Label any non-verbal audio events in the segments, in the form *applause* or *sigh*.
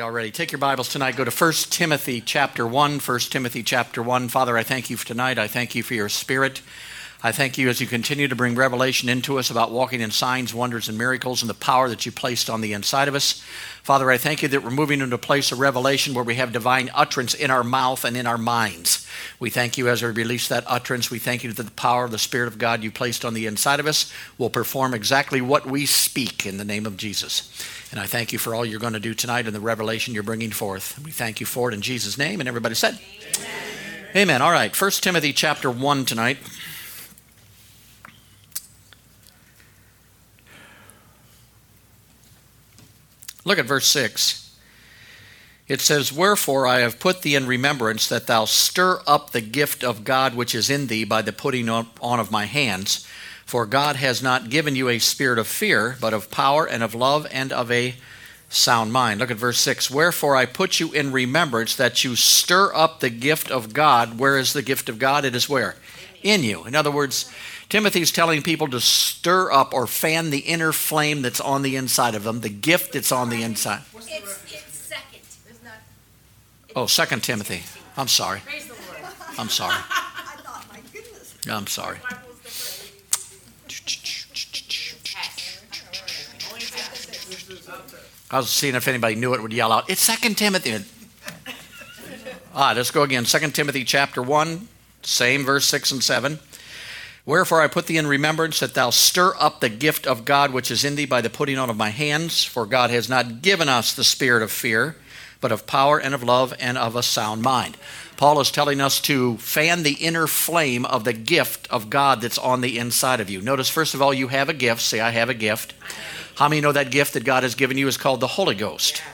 Already. Take your Bibles tonight. Go to 1 Timothy chapter 1. 1 Timothy chapter 1. Father, I thank you for tonight. I thank you for your spirit. I thank you as you continue to bring revelation into us about walking in signs, wonders, and miracles and the power that you placed on the inside of us. Father, I thank you that we're moving into a place of revelation where we have divine utterance in our mouth and in our minds. We thank you as we release that utterance. We thank you that the power of the Spirit of God you placed on the inside of us will perform exactly what we speak in the name of Jesus. And I thank you for all you're going to do tonight and the revelation you're bringing forth. We thank you for it in Jesus' name. And everybody said, Amen. Amen. All right, 1 Timothy chapter 1 tonight. Look at verse 6. It says, Wherefore I have put thee in remembrance that thou stir up the gift of God which is in thee by the putting on of my hands. For God has not given you a spirit of fear, but of power and of love and of a sound mind. Look at verse 6. Wherefore I put you in remembrance that you stir up the gift of God. Where is the gift of God? It is where? In you. In other words, Timothy's telling people to stir up or fan the inner flame that's on the inside of them, the gift that's on the inside. It's, it's second. It's not, Oh, Second Timothy. I'm sorry. praise the Lord. I'm sorry. *laughs* I thought, my goodness. I'm sorry. I was seeing if anybody knew it would yell out, It's Second Timothy. Ah, let's go again. Second Timothy chapter 1, same verse 6 and 7. Wherefore I put thee in remembrance that thou stir up the gift of God which is in thee by the putting on of my hands, for God has not given us the spirit of fear, but of power and of love and of a sound mind. Paul is telling us to fan the inner flame of the gift of God that's on the inside of you. Notice, first of all, you have a gift. Say, I have a gift. How many know that gift that God has given you is called the Holy Ghost?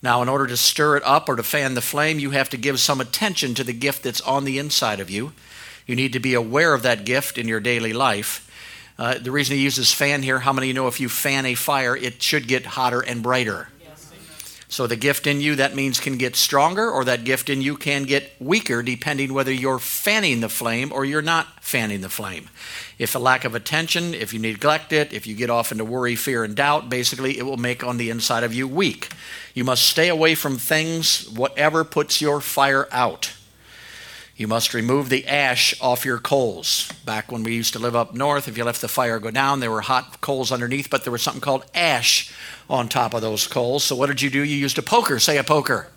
Now, in order to stir it up or to fan the flame, you have to give some attention to the gift that's on the inside of you. You need to be aware of that gift in your daily life. Uh, the reason he uses fan here, how many know if you fan a fire, it should get hotter and brighter? So the gift in you, that means can get stronger, or that gift in you can get weaker, depending whether you're fanning the flame or you're not fanning the flame. If a lack of attention, if you neglect it, if you get off into worry, fear, and doubt, basically it will make on the inside of you weak. You must stay away from things, whatever puts your fire out. You must remove the ash off your coals. Back when we used to live up north, if you left the fire go down, there were hot coals underneath, but there was something called ash on top of those coals. So what did you do? You used a poker. Say a poker.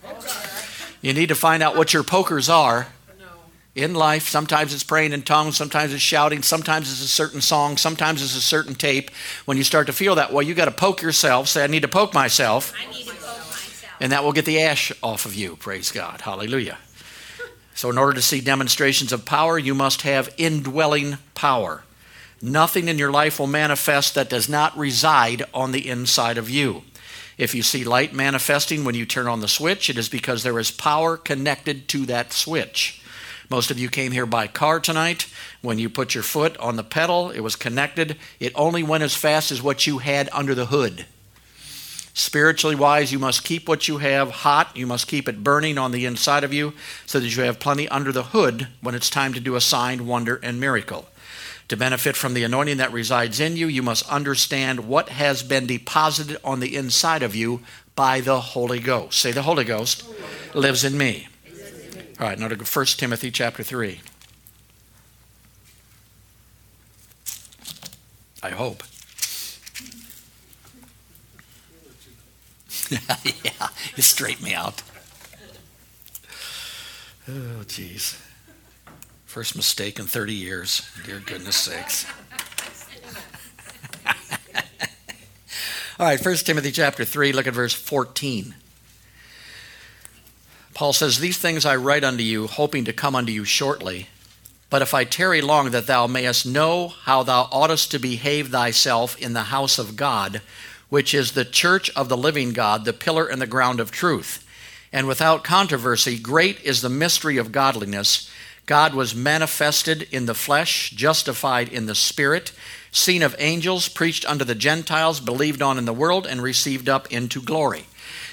You need to find out what your pokers are in life. Sometimes it's praying in tongues, sometimes it's shouting, sometimes it's a certain song, sometimes it's a certain tape. When you start to feel that way, you got to poke yourself. Say, I need to poke myself, I need to poke myself. and that will get the ash off of you. Praise God. Hallelujah. So, in order to see demonstrations of power, you must have indwelling power. Nothing in your life will manifest that does not reside on the inside of you. If you see light manifesting when you turn on the switch, it is because there is power connected to that switch. Most of you came here by car tonight. When you put your foot on the pedal, it was connected. It only went as fast as what you had under the hood. Spiritually wise, you must keep what you have hot. You must keep it burning on the inside of you so that you have plenty under the hood when it's time to do a sign, wonder, and miracle. To benefit from the anointing that resides in you, you must understand what has been deposited on the inside of you by the Holy Ghost. Say, the Holy Ghost lives in me. All right, now to 1 Timothy chapter 3. I hope. *laughs* yeah, you straighten me out. Oh, jeez. First mistake in 30 years. Dear goodness sakes. All right, 1 Timothy chapter 3, look at verse 14. Paul says, These things I write unto you, hoping to come unto you shortly. But if I tarry long, that thou mayest know how thou oughtest to behave thyself in the house of God, which is the church of the living God, the pillar and the ground of truth. And without controversy, great is the mystery of godliness. God was manifested in the flesh, justified in the spirit, seen of angels, preached unto the Gentiles, believed on in the world, and received up into glory.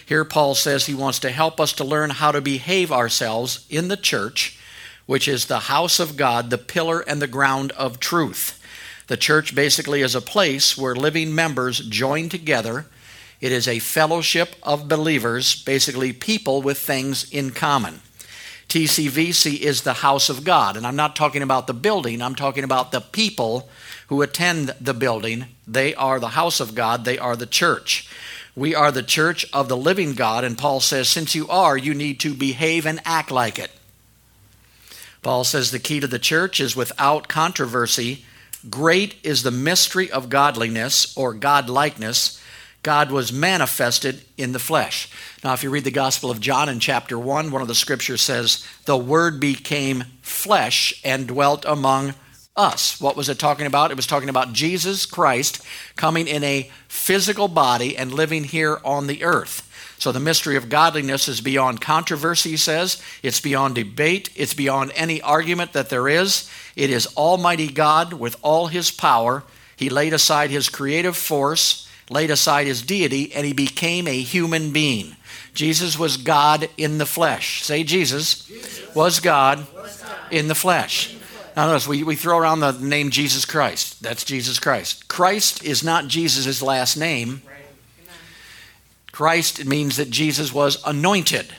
Here, Paul says he wants to help us to learn how to behave ourselves in the church, which is the house of God, the pillar and the ground of truth. The church basically is a place where living members join together. It is a fellowship of believers, basically people with things in common. TCVC is the house of God. And I'm not talking about the building, I'm talking about the people who attend the building. They are the house of God, they are the church. We are the church of the living God, and Paul says, since you are, you need to behave and act like it. Paul says the key to the church is without controversy. Great is the mystery of godliness or godlikeness. God was manifested in the flesh. Now, if you read the Gospel of John in chapter 1, one of the scriptures says, The Word became flesh and dwelt among us. What was it talking about? It was talking about Jesus Christ coming in a physical body and living here on the earth. So the mystery of godliness is beyond controversy, he says. It's beyond debate. It's beyond any argument that there is. It is Almighty God with all his power. He laid aside his creative force laid aside his deity, and he became a human being. Jesus was God in the flesh. Say, Jesus, Jesus. Was, God was God in the flesh. Now, notice we, we throw around the name Jesus Christ. That's Jesus Christ. Christ is not Jesus' last name. Christ means that Jesus was anointed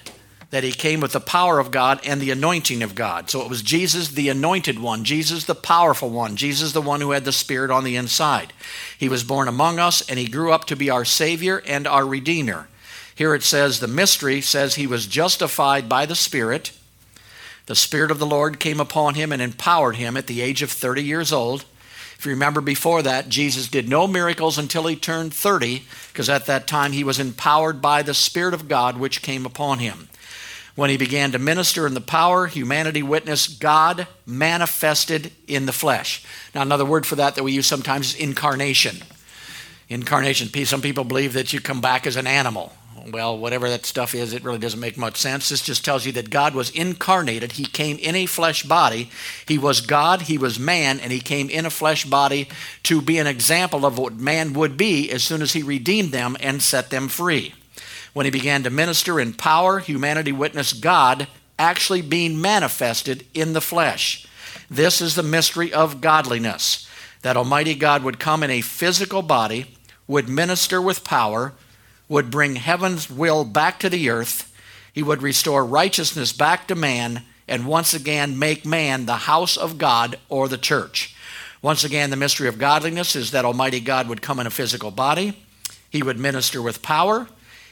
that he came with the power of God and the anointing of God. So it was Jesus, the anointed one, Jesus, the powerful one, Jesus, the one who had the Spirit on the inside. He was born among us and he grew up to be our Savior and our Redeemer. Here it says, the mystery says he was justified by the Spirit. The Spirit of the Lord came upon him and empowered him at the age of 30 years old. If you remember before that, Jesus did no miracles until he turned 30, because at that time he was empowered by the Spirit of God which came upon him. When he began to minister in the power, humanity witnessed God manifested in the flesh. Now, another word for that that we use sometimes is incarnation. Incarnation. Some people believe that you come back as an animal. Well, whatever that stuff is, it really doesn't make much sense. This just tells you that God was incarnated. He came in a flesh body. He was God, He was man, and He came in a flesh body to be an example of what man would be as soon as He redeemed them and set them free. When he began to minister in power, humanity witnessed God actually being manifested in the flesh. This is the mystery of godliness that Almighty God would come in a physical body, would minister with power, would bring heaven's will back to the earth, he would restore righteousness back to man, and once again make man the house of God or the church. Once again, the mystery of godliness is that Almighty God would come in a physical body, he would minister with power,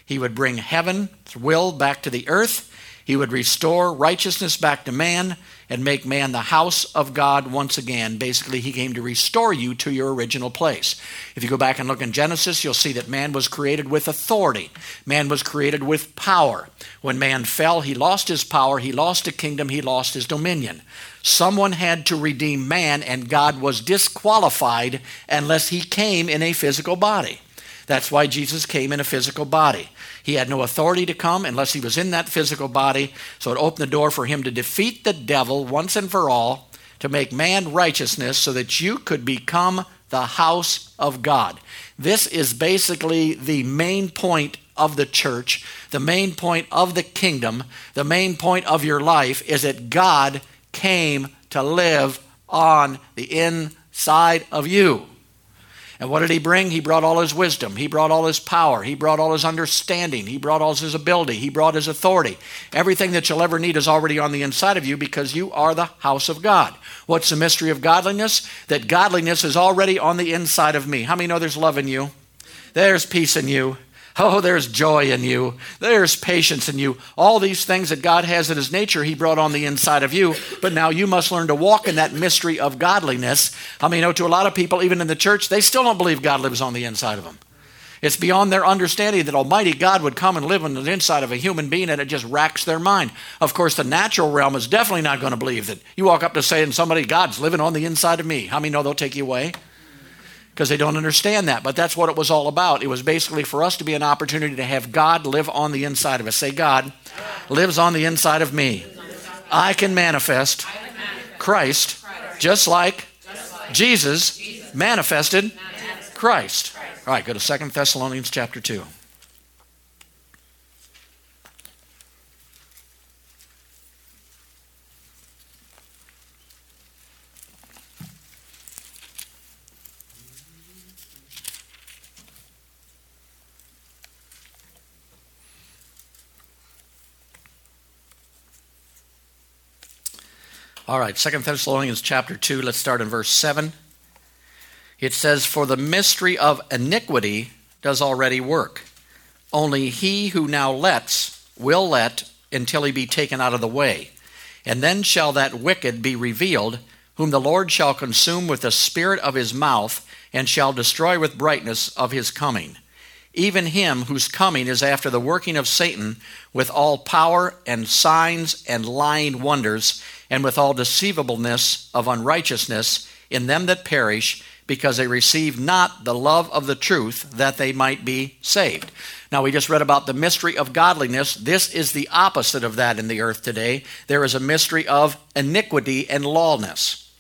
he would bring heaven's will back to the earth. He would restore righteousness back to man and make man the house of God once again. Basically, he came to restore you to your original place. If you go back and look in Genesis, you'll see that man was created with authority, man was created with power. When man fell, he lost his power, he lost a kingdom, he lost his dominion. Someone had to redeem man, and God was disqualified unless he came in a physical body. That's why Jesus came in a physical body. He had no authority to come unless he was in that physical body. So it opened the door for him to defeat the devil once and for all, to make man righteousness so that you could become the house of God. This is basically the main point of the church, the main point of the kingdom, the main point of your life is that God came to live on the inside of you. And what did he bring? He brought all his wisdom. He brought all his power. He brought all his understanding. He brought all his ability. He brought his authority. Everything that you'll ever need is already on the inside of you because you are the house of God. What's the mystery of godliness? That godliness is already on the inside of me. How many know there's love in you? There's peace in you. Oh, there's joy in you. There's patience in you. All these things that God has in His nature, He brought on the inside of you. But now you must learn to walk in that mystery of godliness. I mean, you know, to a lot of people, even in the church, they still don't believe God lives on the inside of them. It's beyond their understanding that Almighty God would come and live on the inside of a human being, and it just racks their mind. Of course, the natural realm is definitely not going to believe that. You walk up to saying somebody, God's living on the inside of me. How many know they'll take you away? Because they don't understand that. But that's what it was all about. It was basically for us to be an opportunity to have God live on the inside of us. Say, God lives on the inside of me. I can manifest Christ, just like Jesus manifested Christ. All right, go to Second Thessalonians chapter 2. All right, Second Thessalonians chapter 2, let's start in verse 7. It says, For the mystery of iniquity does already work. Only he who now lets will let until he be taken out of the way. And then shall that wicked be revealed, whom the Lord shall consume with the spirit of his mouth, and shall destroy with brightness of his coming. Even him whose coming is after the working of Satan, with all power and signs and lying wonders, and with all deceivableness of unrighteousness in them that perish, because they receive not the love of the truth, that they might be saved. Now, we just read about the mystery of godliness. This is the opposite of that in the earth today. There is a mystery of iniquity and lawlessness.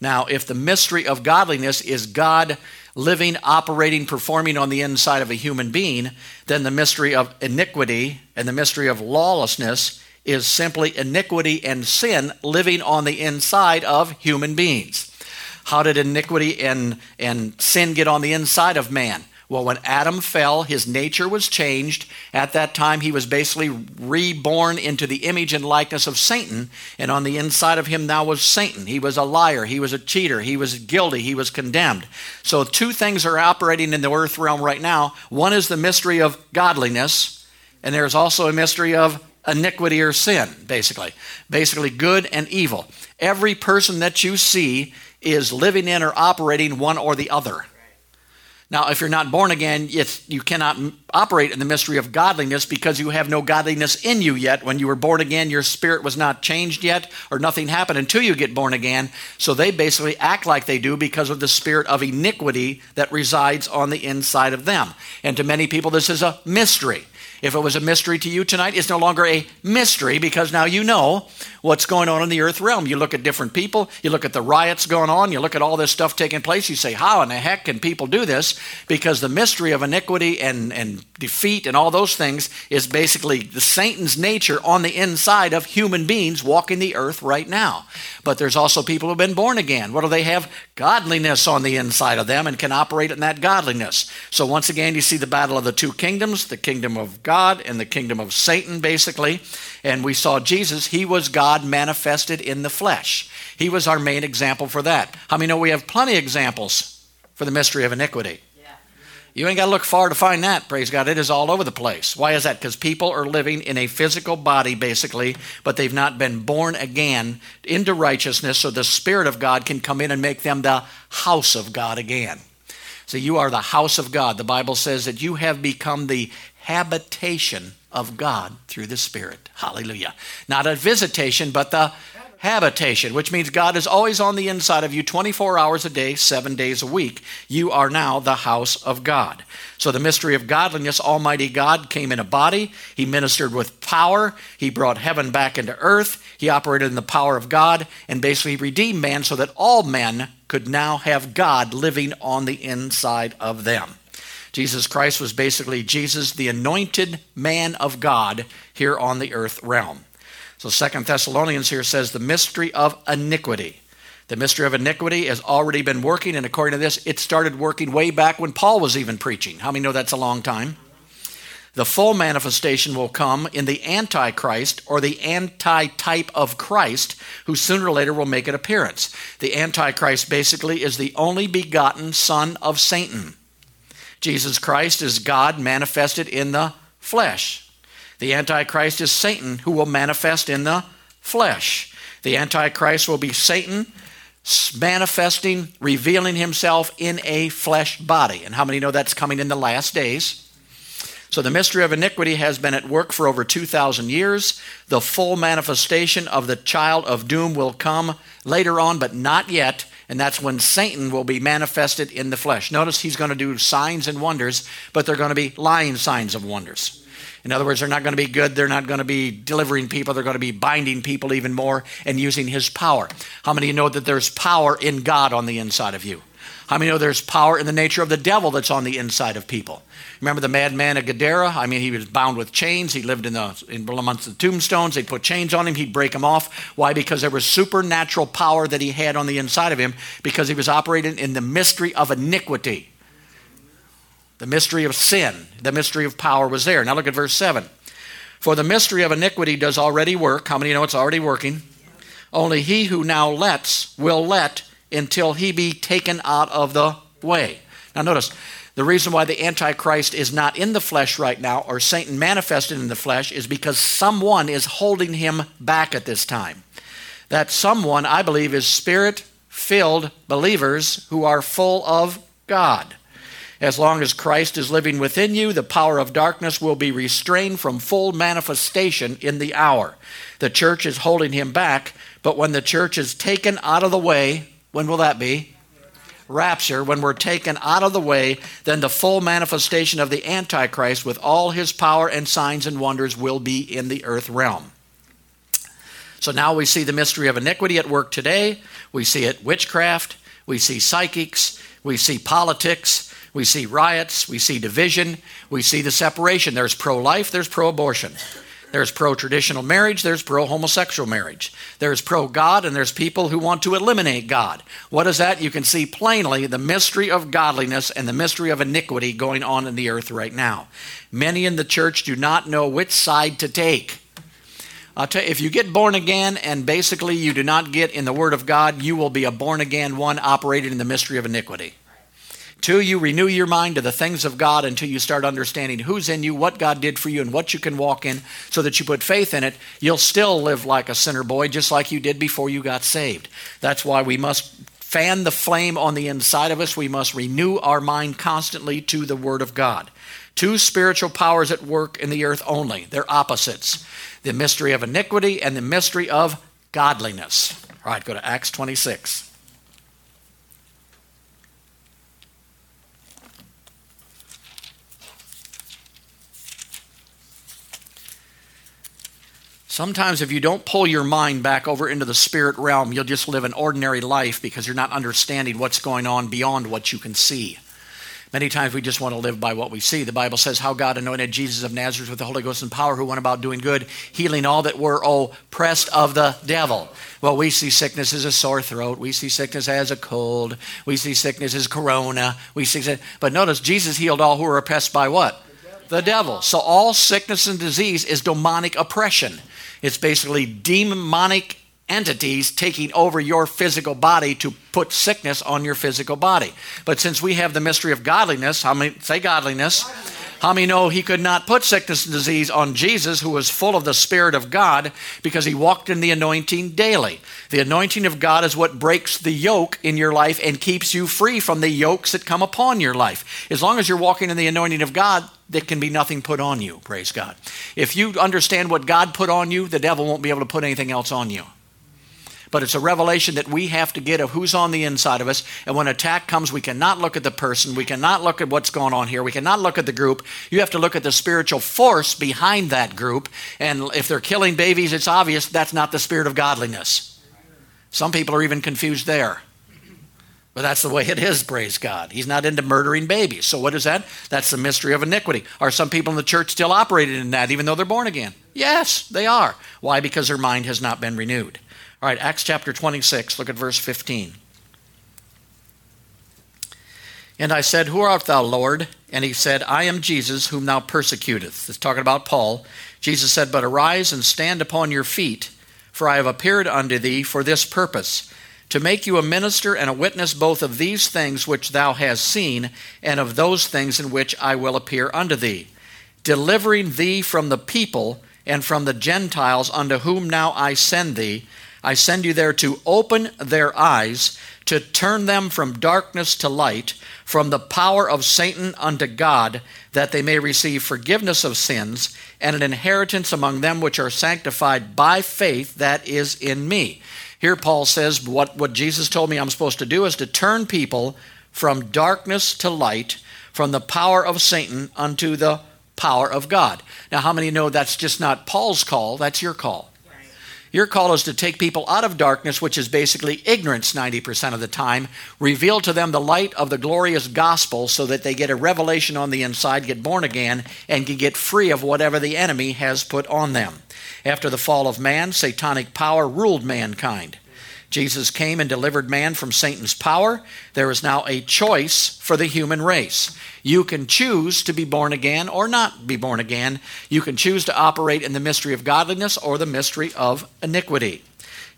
Now, if the mystery of godliness is God living, operating, performing on the inside of a human being, then the mystery of iniquity and the mystery of lawlessness is simply iniquity and sin living on the inside of human beings. How did iniquity and, and sin get on the inside of man? Well, when Adam fell, his nature was changed. At that time, he was basically reborn into the image and likeness of Satan. And on the inside of him now was Satan. He was a liar. He was a cheater. He was guilty. He was condemned. So, two things are operating in the earth realm right now one is the mystery of godliness, and there's also a mystery of iniquity or sin, basically. Basically, good and evil. Every person that you see is living in or operating one or the other. Now, if you're not born again, you cannot operate in the mystery of godliness because you have no godliness in you yet. When you were born again, your spirit was not changed yet, or nothing happened until you get born again. So they basically act like they do because of the spirit of iniquity that resides on the inside of them. And to many people, this is a mystery. If it was a mystery to you tonight, it's no longer a mystery because now you know what's going on in the earth realm. You look at different people, you look at the riots going on, you look at all this stuff taking place, you say, How in the heck can people do this? Because the mystery of iniquity and, and defeat and all those things is basically the Satan's nature on the inside of human beings walking the earth right now. But there's also people who've been born again. What do they have? Godliness on the inside of them and can operate in that godliness. So once again, you see the battle of the two kingdoms the kingdom of God and the kingdom of Satan, basically. And we saw Jesus, he was God manifested in the flesh. He was our main example for that. How many know we have plenty of examples for the mystery of iniquity? You ain't got to look far to find that, praise God. It is all over the place. Why is that? Because people are living in a physical body, basically, but they've not been born again into righteousness, so the Spirit of God can come in and make them the house of God again. So you are the house of God. The Bible says that you have become the habitation of God through the Spirit. Hallelujah. Not a visitation, but the habitation, which means God is always on the inside of you 24 hours a day, seven days a week. You are now the house of God. So, the mystery of godliness, Almighty God came in a body. He ministered with power. He brought heaven back into earth. He operated in the power of God and basically redeemed man so that all men could now have God living on the inside of them. Jesus Christ was basically Jesus, the anointed man of God here on the earth realm. So Second Thessalonians here says the mystery of iniquity. The mystery of iniquity has already been working, and according to this, it started working way back when Paul was even preaching. How many know that's a long time? The full manifestation will come in the Antichrist or the anti type of Christ, who sooner or later will make an appearance. The Antichrist basically is the only begotten son of Satan. Jesus Christ is God manifested in the flesh. The Antichrist is Satan who will manifest in the flesh. The Antichrist will be Satan manifesting, revealing himself in a flesh body. And how many know that's coming in the last days? So the mystery of iniquity has been at work for over 2,000 years. The full manifestation of the child of doom will come later on, but not yet. And that's when Satan will be manifested in the flesh. Notice he's going to do signs and wonders, but they're going to be lying signs of wonders. In other words, they're not going to be good. They're not going to be delivering people. They're going to be binding people even more and using his power. How many of you know that there's power in God on the inside of you? How many know there's power in the nature of the devil that's on the inside of people? Remember the madman of Gadara? I mean, he was bound with chains. He lived in the in amongst the tombstones. They'd put chains on him. He'd break them off. Why? Because there was supernatural power that he had on the inside of him because he was operating in the mystery of iniquity. The mystery of sin, the mystery of power was there. Now look at verse 7. For the mystery of iniquity does already work. How many know it's already working? Only he who now lets will let until he be taken out of the way. Now notice, the reason why the Antichrist is not in the flesh right now, or Satan manifested in the flesh, is because someone is holding him back at this time. That someone, I believe, is spirit filled believers who are full of God. As long as Christ is living within you, the power of darkness will be restrained from full manifestation in the hour. The church is holding him back, but when the church is taken out of the way, when will that be? Rapture, when we're taken out of the way, then the full manifestation of the Antichrist with all his power and signs and wonders will be in the earth realm. So now we see the mystery of iniquity at work today. We see it witchcraft. We see psychics. We see politics. We see riots, we see division, we see the separation. There's pro life, there's pro abortion. There's pro traditional marriage, there's pro homosexual marriage. There's pro God, and there's people who want to eliminate God. What is that? You can see plainly the mystery of godliness and the mystery of iniquity going on in the earth right now. Many in the church do not know which side to take. I'll tell you, if you get born again and basically you do not get in the Word of God, you will be a born again one operating in the mystery of iniquity. Two, you renew your mind to the things of God until you start understanding who's in you, what God did for you, and what you can walk in so that you put faith in it. You'll still live like a sinner boy, just like you did before you got saved. That's why we must fan the flame on the inside of us. We must renew our mind constantly to the Word of God. Two spiritual powers at work in the earth only. They're opposites the mystery of iniquity and the mystery of godliness. All right, go to Acts 26. Sometimes, if you don't pull your mind back over into the spirit realm, you'll just live an ordinary life because you're not understanding what's going on beyond what you can see. Many times we just want to live by what we see. The Bible says how God anointed Jesus of Nazareth with the Holy Ghost and power, who went about doing good, healing all that were oppressed of the devil. Well, we see sickness as a sore throat. We see sickness as a cold. We see sickness as corona. We see, but notice Jesus healed all who were oppressed by what? The devil. So all sickness and disease is demonic oppression. It's basically demonic entities taking over your physical body to put sickness on your physical body. But since we have the mystery of godliness, how many say godliness? How many know he could not put sickness and disease on Jesus, who was full of the Spirit of God, because he walked in the anointing daily? The anointing of God is what breaks the yoke in your life and keeps you free from the yokes that come upon your life. As long as you're walking in the anointing of God, there can be nothing put on you, praise God. If you understand what God put on you, the devil won't be able to put anything else on you but it's a revelation that we have to get of who's on the inside of us. And when attack comes, we cannot look at the person, we cannot look at what's going on here, we cannot look at the group. You have to look at the spiritual force behind that group. And if they're killing babies, it's obvious that's not the spirit of godliness. Some people are even confused there. But that's the way it is, praise God. He's not into murdering babies. So, what is that? That's the mystery of iniquity. Are some people in the church still operating in that, even though they're born again? Yes, they are. Why? Because their mind has not been renewed. All right, Acts chapter 26, look at verse 15. And I said, Who art thou, Lord? And he said, I am Jesus, whom thou persecutest. It's talking about Paul. Jesus said, But arise and stand upon your feet, for I have appeared unto thee for this purpose, to make you a minister and a witness both of these things which thou hast seen, and of those things in which I will appear unto thee, delivering thee from the people and from the Gentiles unto whom now I send thee I send you there to open their eyes, to turn them from darkness to light, from the power of Satan unto God, that they may receive forgiveness of sins and an inheritance among them which are sanctified by faith that is in me. Here, Paul says, what, what Jesus told me I'm supposed to do is to turn people from darkness to light, from the power of Satan unto the power of God. Now, how many know that's just not Paul's call, that's your call? Your call is to take people out of darkness, which is basically ignorance 90% of the time, reveal to them the light of the glorious gospel so that they get a revelation on the inside, get born again, and can get free of whatever the enemy has put on them. After the fall of man, satanic power ruled mankind. Jesus came and delivered man from Satan's power. There is now a choice for the human race. You can choose to be born again or not be born again. You can choose to operate in the mystery of godliness or the mystery of iniquity.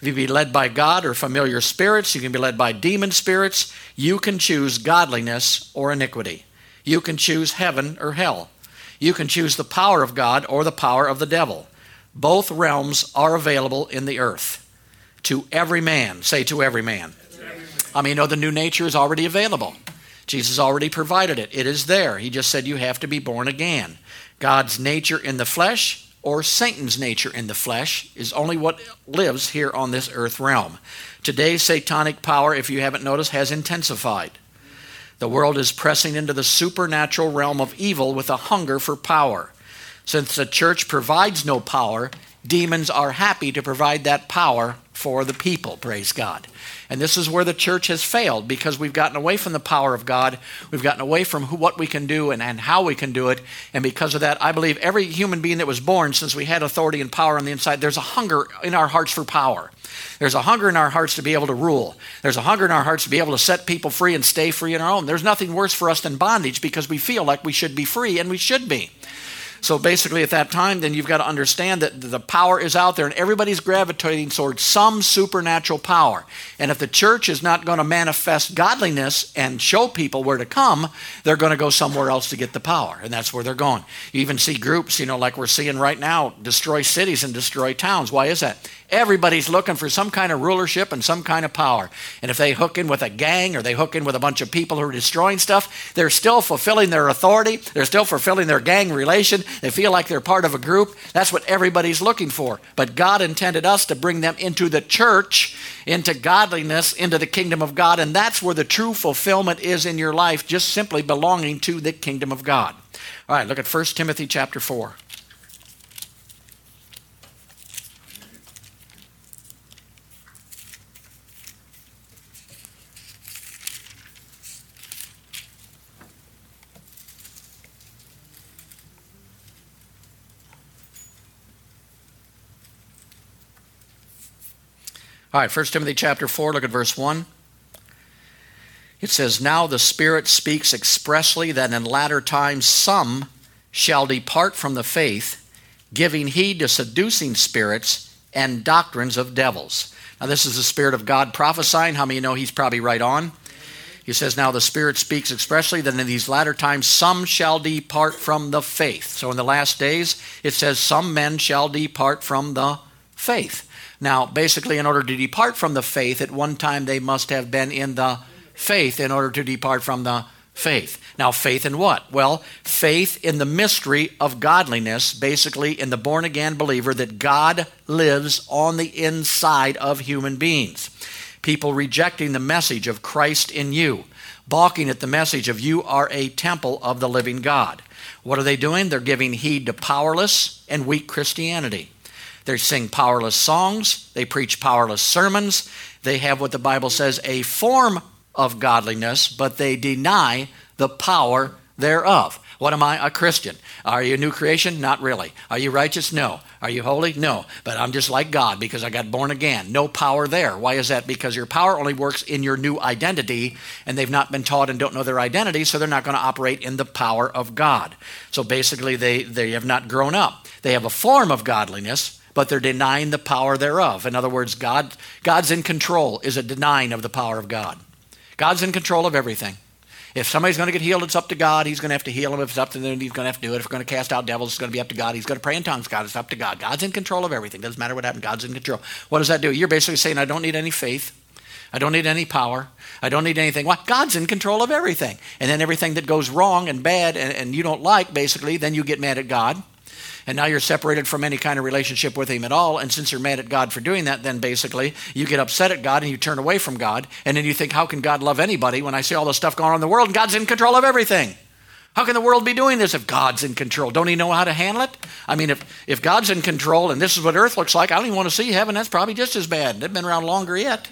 If you be led by God or familiar spirits, you can be led by demon spirits. You can choose godliness or iniquity. You can choose heaven or hell. You can choose the power of God or the power of the devil. Both realms are available in the earth to every man. Say to every man. I mean, you know, the new nature is already available. Jesus already provided it. It is there. He just said you have to be born again. God's nature in the flesh or Satan's nature in the flesh is only what lives here on this earth realm. Today's satanic power, if you haven't noticed, has intensified. The world is pressing into the supernatural realm of evil with a hunger for power. Since the church provides no power, demons are happy to provide that power for the people, praise God. And this is where the church has failed because we've gotten away from the power of God. We've gotten away from who, what we can do and, and how we can do it. And because of that, I believe every human being that was born, since we had authority and power on the inside, there's a hunger in our hearts for power. There's a hunger in our hearts to be able to rule. There's a hunger in our hearts to be able to set people free and stay free in our own. There's nothing worse for us than bondage because we feel like we should be free, and we should be. So basically, at that time, then you've got to understand that the power is out there and everybody's gravitating towards some supernatural power. And if the church is not going to manifest godliness and show people where to come, they're going to go somewhere else to get the power. And that's where they're going. You even see groups, you know, like we're seeing right now, destroy cities and destroy towns. Why is that? Everybody's looking for some kind of rulership and some kind of power. And if they hook in with a gang or they hook in with a bunch of people who are destroying stuff, they're still fulfilling their authority. They're still fulfilling their gang relation. They feel like they're part of a group. That's what everybody's looking for. But God intended us to bring them into the church, into godliness, into the kingdom of God. And that's where the true fulfillment is in your life, just simply belonging to the kingdom of God. All right, look at 1 Timothy chapter 4. All right, 1 Timothy chapter 4, look at verse 1. It says, Now the Spirit speaks expressly that in latter times some shall depart from the faith, giving heed to seducing spirits and doctrines of devils. Now, this is the Spirit of God prophesying. How many know he's probably right on? He says, Now the Spirit speaks expressly that in these latter times some shall depart from the faith. So in the last days, it says, Some men shall depart from the faith. Now, basically, in order to depart from the faith, at one time they must have been in the faith in order to depart from the faith. Now, faith in what? Well, faith in the mystery of godliness, basically in the born again believer that God lives on the inside of human beings. People rejecting the message of Christ in you, balking at the message of you are a temple of the living God. What are they doing? They're giving heed to powerless and weak Christianity. They sing powerless songs, they preach powerless sermons, they have what the Bible says a form of godliness, but they deny the power thereof. What am I? A Christian. Are you a new creation? Not really. Are you righteous? No. Are you holy? No. But I'm just like God because I got born again. No power there. Why is that? Because your power only works in your new identity, and they've not been taught and don't know their identity, so they're not going to operate in the power of God. So basically, they, they have not grown up. They have a form of godliness, but they're denying the power thereof. In other words, God, God's in control is a denying of the power of God. God's in control of everything. If somebody's going to get healed, it's up to God. He's going to have to heal them. If it's up to them, he's going to have to do it. If we're going to cast out devils, it's going to be up to God. He's going to pray in tongues. God, it's up to God. God's in control of everything. Doesn't matter what happens. God's in control. What does that do? You're basically saying, I don't need any faith. I don't need any power. I don't need anything. Why? God's in control of everything. And then everything that goes wrong and bad and, and you don't like, basically, then you get mad at God and now you're separated from any kind of relationship with Him at all. And since you're mad at God for doing that, then basically you get upset at God and you turn away from God. And then you think, how can God love anybody when I see all the stuff going on in the world and God's in control of everything? How can the world be doing this if God's in control? Don't he know how to handle it? I mean, if, if God's in control and this is what earth looks like, I don't even want to see heaven. That's probably just as bad. They've been around longer yet.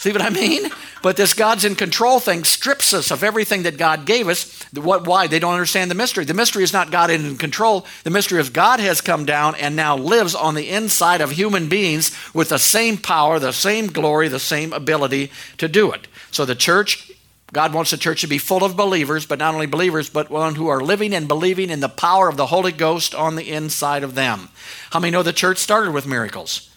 See what I mean? But this God's in control thing strips us of everything that God gave us. What, why? They don't understand the mystery. The mystery is not God in control. The mystery is God has come down and now lives on the inside of human beings with the same power, the same glory, the same ability to do it. So the church, God wants the church to be full of believers, but not only believers, but one who are living and believing in the power of the Holy Ghost on the inside of them. How many know the church started with miracles?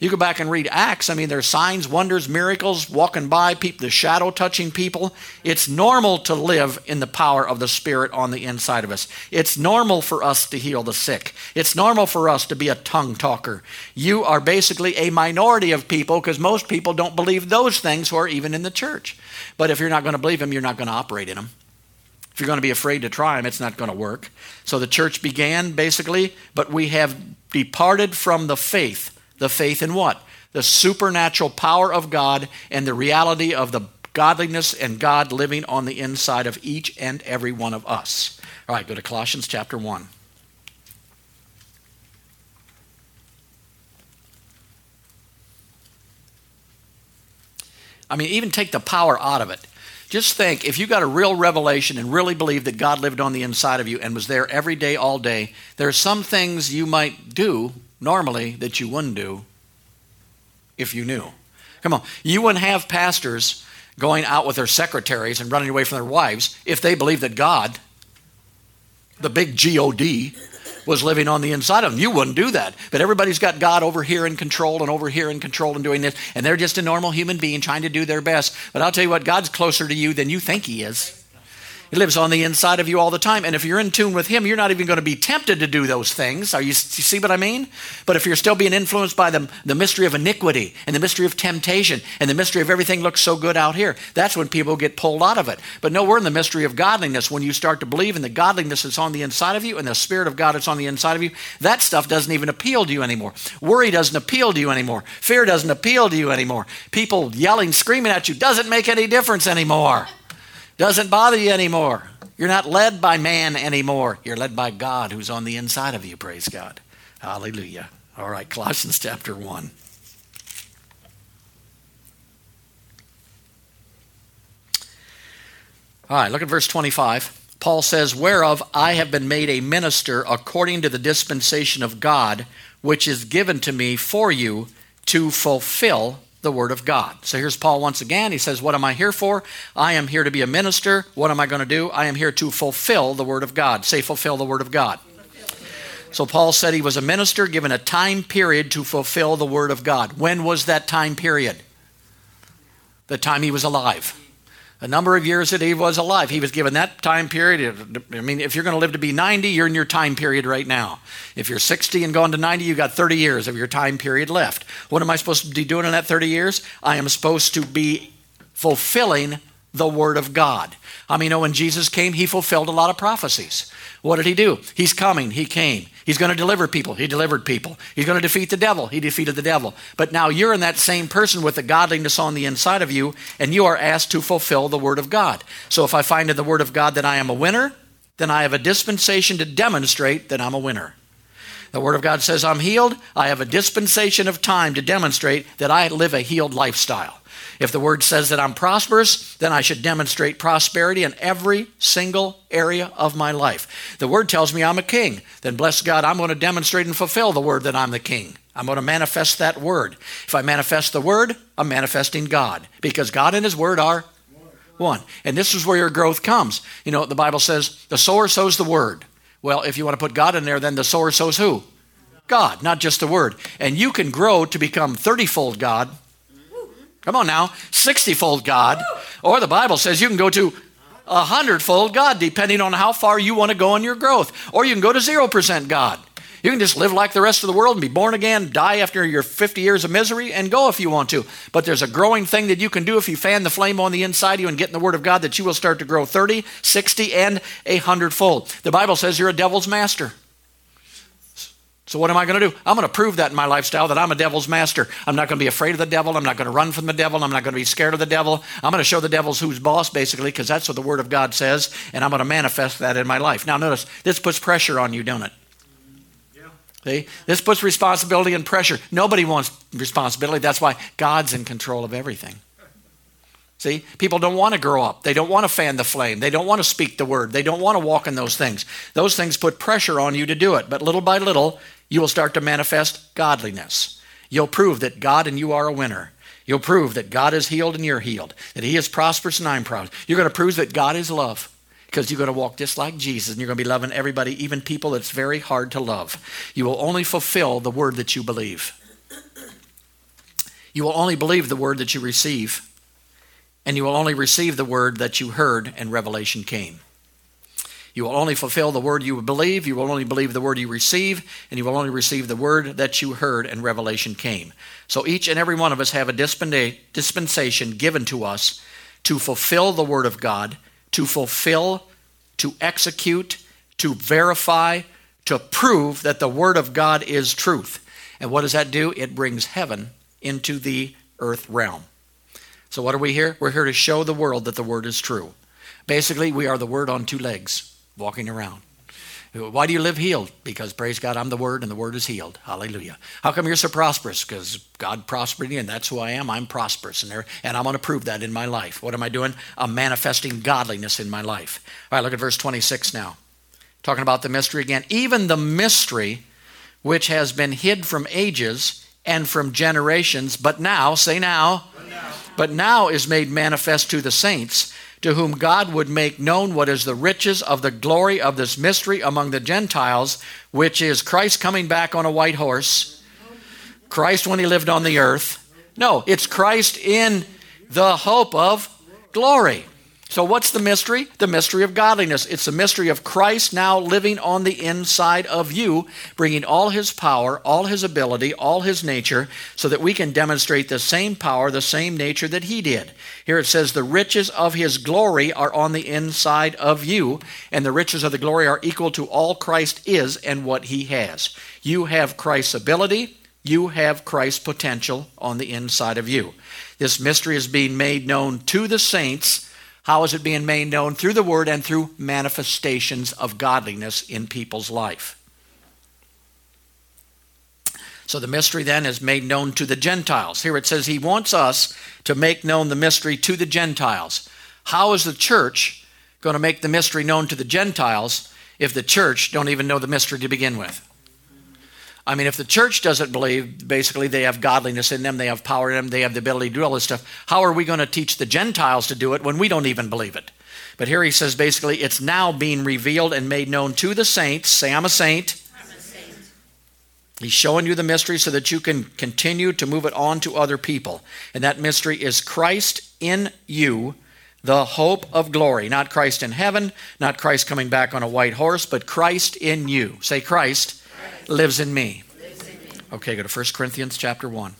You go back and read Acts. I mean, there's signs, wonders, miracles, walking by people, the shadow touching people. It's normal to live in the power of the Spirit on the inside of us. It's normal for us to heal the sick. It's normal for us to be a tongue talker. You are basically a minority of people because most people don't believe those things who are even in the church. But if you're not going to believe them, you're not going to operate in them. If you're going to be afraid to try them, it's not going to work. So the church began basically, but we have departed from the faith the faith in what? The supernatural power of God and the reality of the godliness and God living on the inside of each and every one of us. All right, go to Colossians chapter 1. I mean, even take the power out of it. Just think if you got a real revelation and really believe that God lived on the inside of you and was there every day, all day, there are some things you might do normally that you wouldn't do if you knew. Come on, you wouldn't have pastors going out with their secretaries and running away from their wives if they believed that God, the big God, was living on the inside of them. You wouldn't do that. But everybody's got God over here in control and over here in control and doing this, and they're just a normal human being trying to do their best. But I'll tell you what, God's closer to you than you think He is. He lives on the inside of you all the time. And if you're in tune with Him, you're not even going to be tempted to do those things. Are you, you see what I mean? But if you're still being influenced by the, the mystery of iniquity and the mystery of temptation and the mystery of everything looks so good out here, that's when people get pulled out of it. But no, we're in the mystery of godliness. When you start to believe in the godliness that's on the inside of you and the Spirit of God that's on the inside of you, that stuff doesn't even appeal to you anymore. Worry doesn't appeal to you anymore. Fear doesn't appeal to you anymore. People yelling, screaming at you doesn't make any difference anymore. Doesn't bother you anymore. You're not led by man anymore. You're led by God who's on the inside of you. Praise God. Hallelujah. All right, Colossians chapter 1. All right, look at verse 25. Paul says, Whereof I have been made a minister according to the dispensation of God, which is given to me for you to fulfill the Word of God. So here's Paul once again. He says, What am I here for? I am here to be a minister. What am I going to do? I am here to fulfill the Word of God. Say, fulfill the Word of God. So Paul said he was a minister given a time period to fulfill the Word of God. When was that time period? The time he was alive a number of years that he was alive. He was given that time period. I mean, if you're going to live to be 90, you're in your time period right now. If you're 60 and going to 90, you've got 30 years of your time period left. What am I supposed to be doing in that 30 years? I am supposed to be fulfilling the Word of God. I mean, you know, when Jesus came, he fulfilled a lot of prophecies. What did he do? He's coming. He came. He's going to deliver people. He delivered people. He's going to defeat the devil. He defeated the devil. But now you're in that same person with the godliness on the inside of you, and you are asked to fulfill the Word of God. So if I find in the Word of God that I am a winner, then I have a dispensation to demonstrate that I'm a winner. The Word of God says I'm healed. I have a dispensation of time to demonstrate that I live a healed lifestyle. If the word says that I'm prosperous, then I should demonstrate prosperity in every single area of my life. The word tells me I'm a king. Then bless God, I'm going to demonstrate and fulfill the word that I'm the king. I'm going to manifest that word. If I manifest the word, I'm manifesting God because God and his word are one. And this is where your growth comes. You know, the Bible says the sower sows the word. Well, if you want to put God in there, then the sower sows who? God, not just the word. And you can grow to become 30 fold God Come on now, 60 fold God. Or the Bible says you can go to a hundredfold God, depending on how far you want to go in your growth. Or you can go to 0% God. You can just live like the rest of the world and be born again, die after your 50 years of misery, and go if you want to. But there's a growing thing that you can do if you fan the flame on the inside of you and get in the Word of God that you will start to grow 30, 60, and a hundredfold. The Bible says you're a devil's master. So, what am I going to do? I'm going to prove that in my lifestyle that I'm a devil's master. I'm not going to be afraid of the devil. I'm not going to run from the devil. I'm not going to be scared of the devil. I'm going to show the devil's who's boss, basically, because that's what the Word of God says, and I'm going to manifest that in my life. Now, notice, this puts pressure on you, don't it? See? This puts responsibility and pressure. Nobody wants responsibility. That's why God's in control of everything. See, people don't want to grow up. They don't want to fan the flame. They don't want to speak the word. They don't want to walk in those things. Those things put pressure on you to do it. But little by little, you will start to manifest godliness. You'll prove that God and you are a winner. You'll prove that God is healed and you're healed, that He is prosperous and I'm prosperous. You're going to prove that God is love because you're going to walk just like Jesus and you're going to be loving everybody, even people that's very hard to love. You will only fulfill the word that you believe. You will only believe the word that you receive and you will only receive the word that you heard and revelation came. You will only fulfill the word you believe, you will only believe the word you receive, and you will only receive the word that you heard and revelation came. So each and every one of us have a dispensation given to us to fulfill the word of God, to fulfill, to execute, to verify, to prove that the word of God is truth. And what does that do? It brings heaven into the earth realm. So, what are we here? We're here to show the world that the word is true. Basically, we are the word on two legs, walking around. Why do you live healed? Because, praise God, I'm the Word and the Word is healed. Hallelujah. How come you're so prosperous? Because God prospered you and that's who I am. I'm prosperous and, there, and I'm going to prove that in my life. What am I doing? I'm manifesting godliness in my life. All right, look at verse 26 now. Talking about the mystery again. Even the mystery which has been hid from ages and from generations, but now, say now, but now is made manifest to the saints, to whom God would make known what is the riches of the glory of this mystery among the Gentiles, which is Christ coming back on a white horse, Christ when he lived on the earth. No, it's Christ in the hope of glory. So, what's the mystery? The mystery of godliness. It's the mystery of Christ now living on the inside of you, bringing all his power, all his ability, all his nature, so that we can demonstrate the same power, the same nature that he did. Here it says, The riches of his glory are on the inside of you, and the riches of the glory are equal to all Christ is and what he has. You have Christ's ability, you have Christ's potential on the inside of you. This mystery is being made known to the saints how is it being made known? Through the Word and through manifestations of godliness in people's life. So the mystery then is made known to the Gentiles. Here it says he wants us to make known the mystery to the Gentiles. How is the church going to make the mystery known to the Gentiles if the church don't even know the mystery to begin with? I mean, if the church doesn't believe, basically they have godliness in them, they have power in them, they have the ability to do all this stuff, how are we going to teach the Gentiles to do it when we don't even believe it? But here he says basically it's now being revealed and made known to the saints. Say, I'm a saint. I'm a saint. He's showing you the mystery so that you can continue to move it on to other people. And that mystery is Christ in you, the hope of glory. Not Christ in heaven, not Christ coming back on a white horse, but Christ in you. Say, Christ lives in me. Okay, go to 1 Corinthians chapter 1.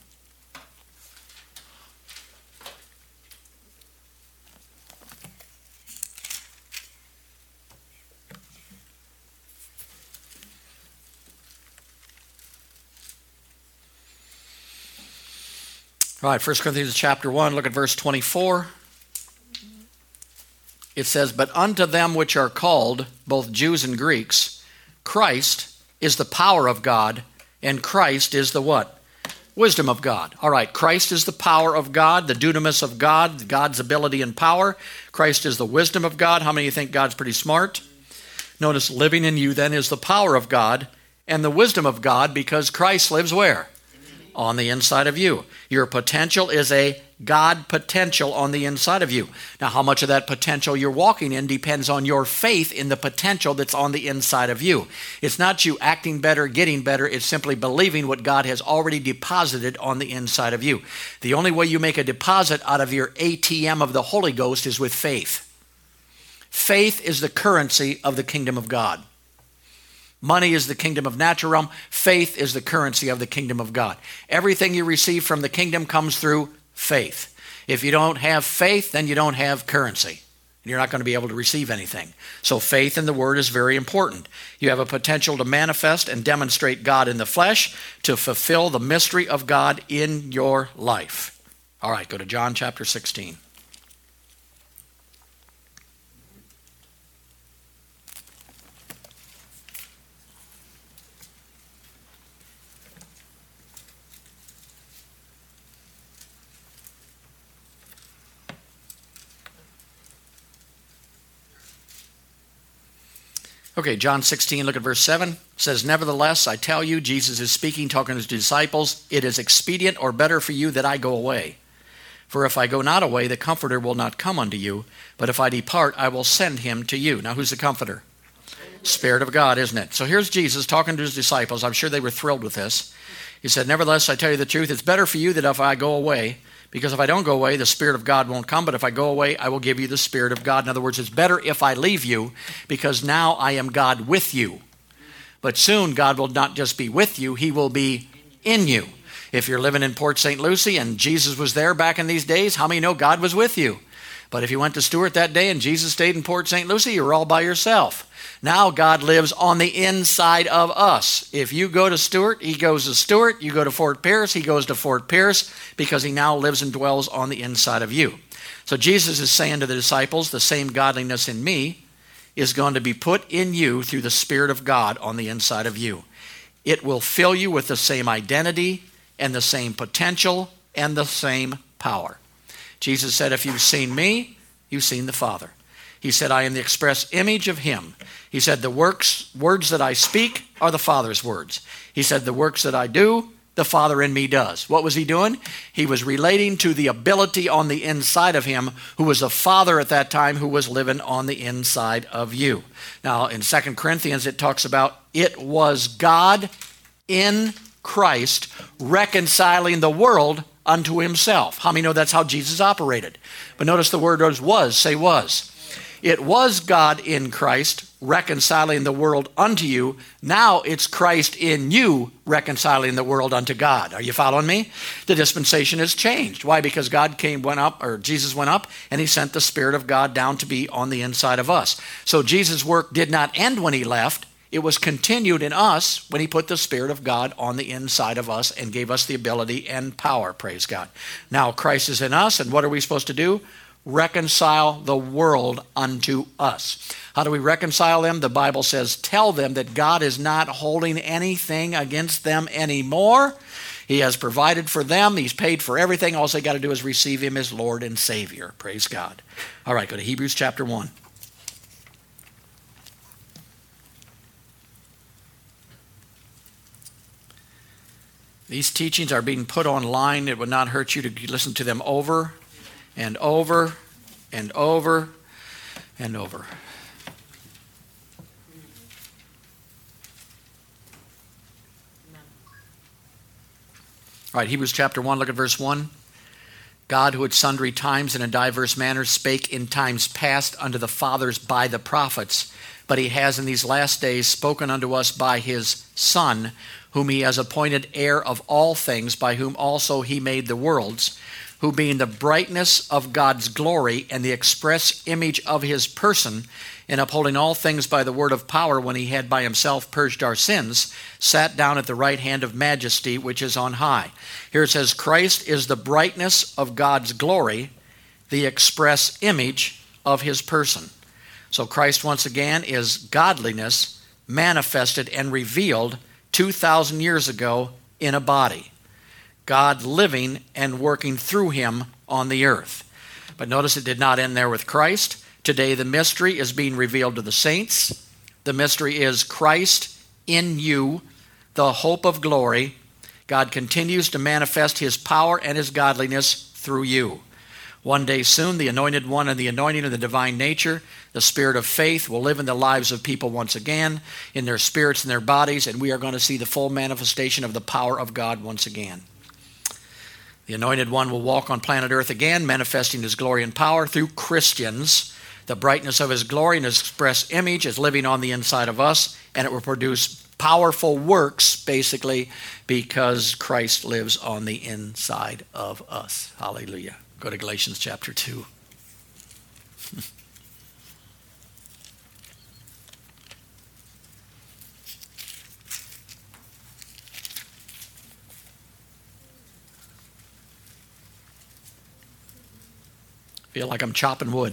All right, 1 Corinthians chapter 1, look at verse 24. It says, But unto them which are called, both Jews and Greeks, Christ is the power of God, and Christ is the what? Wisdom of God. All right, Christ is the power of God, the dunamis of God, God's ability and power. Christ is the wisdom of God. How many of you think God's pretty smart? Notice living in you then is the power of God and the wisdom of God because Christ lives where? On the inside of you. Your potential is a God potential on the inside of you. Now, how much of that potential you're walking in depends on your faith in the potential that's on the inside of you. It's not you acting better, getting better, it's simply believing what God has already deposited on the inside of you. The only way you make a deposit out of your ATM of the Holy Ghost is with faith. Faith is the currency of the kingdom of God. Money is the kingdom of natural realm. Faith is the currency of the kingdom of God. Everything you receive from the kingdom comes through faith. If you don't have faith, then you don't have currency. And You're not going to be able to receive anything. So, faith in the Word is very important. You have a potential to manifest and demonstrate God in the flesh to fulfill the mystery of God in your life. All right, go to John chapter 16. Okay, John 16, look at verse 7. Says, Nevertheless, I tell you, Jesus is speaking, talking to his disciples, it is expedient or better for you that I go away. For if I go not away, the Comforter will not come unto you, but if I depart, I will send him to you. Now, who's the Comforter? Spirit of God, isn't it? So here's Jesus talking to his disciples. I'm sure they were thrilled with this. He said, Nevertheless, I tell you the truth, it's better for you that if I go away, because if I don't go away, the Spirit of God won't come. But if I go away, I will give you the Spirit of God. In other words, it's better if I leave you because now I am God with you. But soon, God will not just be with you, He will be in you. If you're living in Port St. Lucie and Jesus was there back in these days, how many know God was with you? But if you went to Stuart that day and Jesus stayed in Port St. Lucie, you were all by yourself. Now God lives on the inside of us. If you go to Stuart, he goes to Stuart. You go to Fort Pierce, he goes to Fort Pierce because he now lives and dwells on the inside of you. So Jesus is saying to the disciples, the same godliness in me is going to be put in you through the Spirit of God on the inside of you. It will fill you with the same identity and the same potential and the same power. Jesus said, If you've seen me, you've seen the Father. He said, I am the express image of him. He said, The works, words that I speak are the Father's words. He said, The works that I do, the Father in me does. What was he doing? He was relating to the ability on the inside of him, who was a father at that time, who was living on the inside of you. Now, in Second Corinthians, it talks about it was God in Christ reconciling the world unto himself. How many know that's how Jesus operated? But notice the word was, was say was. It was God in Christ reconciling the world unto you. Now it's Christ in you reconciling the world unto God. Are you following me? The dispensation has changed. Why? Because God came, went up, or Jesus went up, and he sent the Spirit of God down to be on the inside of us. So Jesus' work did not end when he left. It was continued in us when he put the Spirit of God on the inside of us and gave us the ability and power, praise God. Now Christ is in us, and what are we supposed to do? Reconcile the world unto us. How do we reconcile them? The Bible says, tell them that God is not holding anything against them anymore. He has provided for them, He's paid for everything. All they got to do is receive Him as Lord and Savior. Praise God. All right, go to Hebrews chapter 1. These teachings are being put online. It would not hurt you to listen to them over and over and over and over. All right, Hebrews chapter 1, look at verse 1. God, who at sundry times and in diverse manners spake in times past unto the fathers by the prophets, but he has in these last days spoken unto us by his Son, whom he has appointed heir of all things, by whom also he made the worlds who being the brightness of God's glory and the express image of his person, in upholding all things by the word of power, when he had by himself purged our sins, sat down at the right hand of majesty which is on high. Here it says, Christ is the brightness of God's glory, the express image of his person. So Christ, once again, is godliness manifested and revealed 2,000 years ago in a body. God living and working through him on the earth. But notice it did not end there with Christ. Today, the mystery is being revealed to the saints. The mystery is Christ in you, the hope of glory. God continues to manifest his power and his godliness through you. One day soon, the anointed one and the anointing of the divine nature, the spirit of faith, will live in the lives of people once again, in their spirits and their bodies, and we are going to see the full manifestation of the power of God once again. The Anointed One will walk on planet Earth again, manifesting His glory and power through Christians. The brightness of His glory and His express image is living on the inside of us, and it will produce powerful works, basically, because Christ lives on the inside of us. Hallelujah. Go to Galatians chapter 2. *laughs* Feel like I'm chopping wood.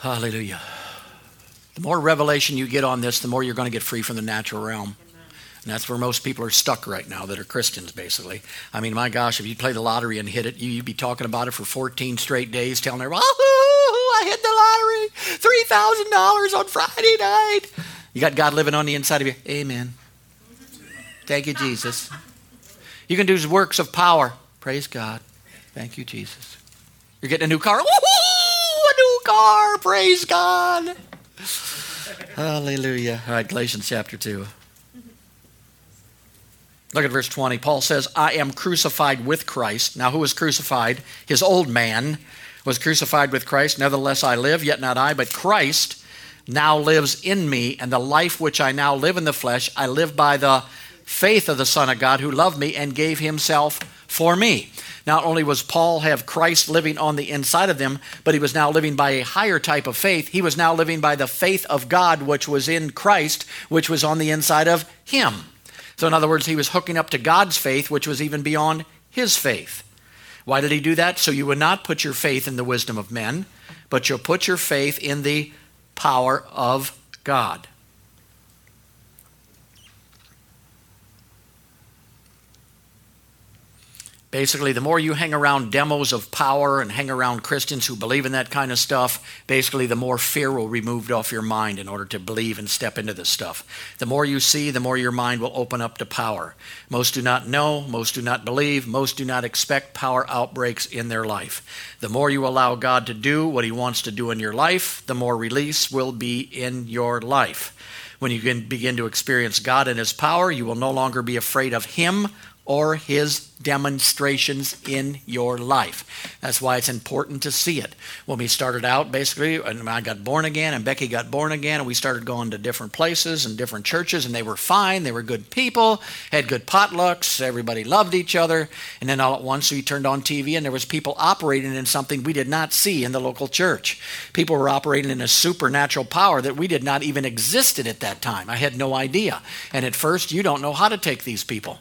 Hallelujah. The more revelation you get on this, the more you're going to get free from the natural realm. And that's where most people are stuck right now that are Christians, basically. I mean, my gosh, if you play the lottery and hit it, you, would be talking about it for 14 straight days, telling everybody, oh, I hit the lottery, $3,000 on Friday night. You got God living on the inside of you. Amen. Thank you, Jesus. You can do works of power. Praise God. Thank you, Jesus. You're getting a new car. Woo-hoo! A new car. Praise God. Hallelujah. All right, Galatians chapter 2. Look at verse 20. Paul says, I am crucified with Christ. Now, who was crucified? His old man was crucified with Christ. Nevertheless, I live, yet not I, but Christ now lives in me. And the life which I now live in the flesh, I live by the faith of the Son of God who loved me and gave himself for me. Not only was Paul have Christ living on the inside of them, but he was now living by a higher type of faith. He was now living by the faith of God which was in Christ, which was on the inside of him. So, in other words, he was hooking up to God's faith, which was even beyond his faith. Why did he do that? So you would not put your faith in the wisdom of men, but you'll put your faith in the power of God. Basically, the more you hang around demos of power and hang around Christians who believe in that kind of stuff, basically, the more fear will be removed off your mind in order to believe and step into this stuff. The more you see, the more your mind will open up to power. Most do not know, most do not believe, most do not expect power outbreaks in their life. The more you allow God to do what He wants to do in your life, the more release will be in your life. When you can begin to experience God and His power, you will no longer be afraid of Him or his demonstrations in your life. That's why it's important to see it. When we started out, basically, and I got born again, and Becky got born again, and we started going to different places and different churches, and they were fine. They were good people, had good potlucks, everybody loved each other. And then all at once, we turned on TV, and there was people operating in something we did not see in the local church. People were operating in a supernatural power that we did not even existed at that time. I had no idea. And at first, you don't know how to take these people.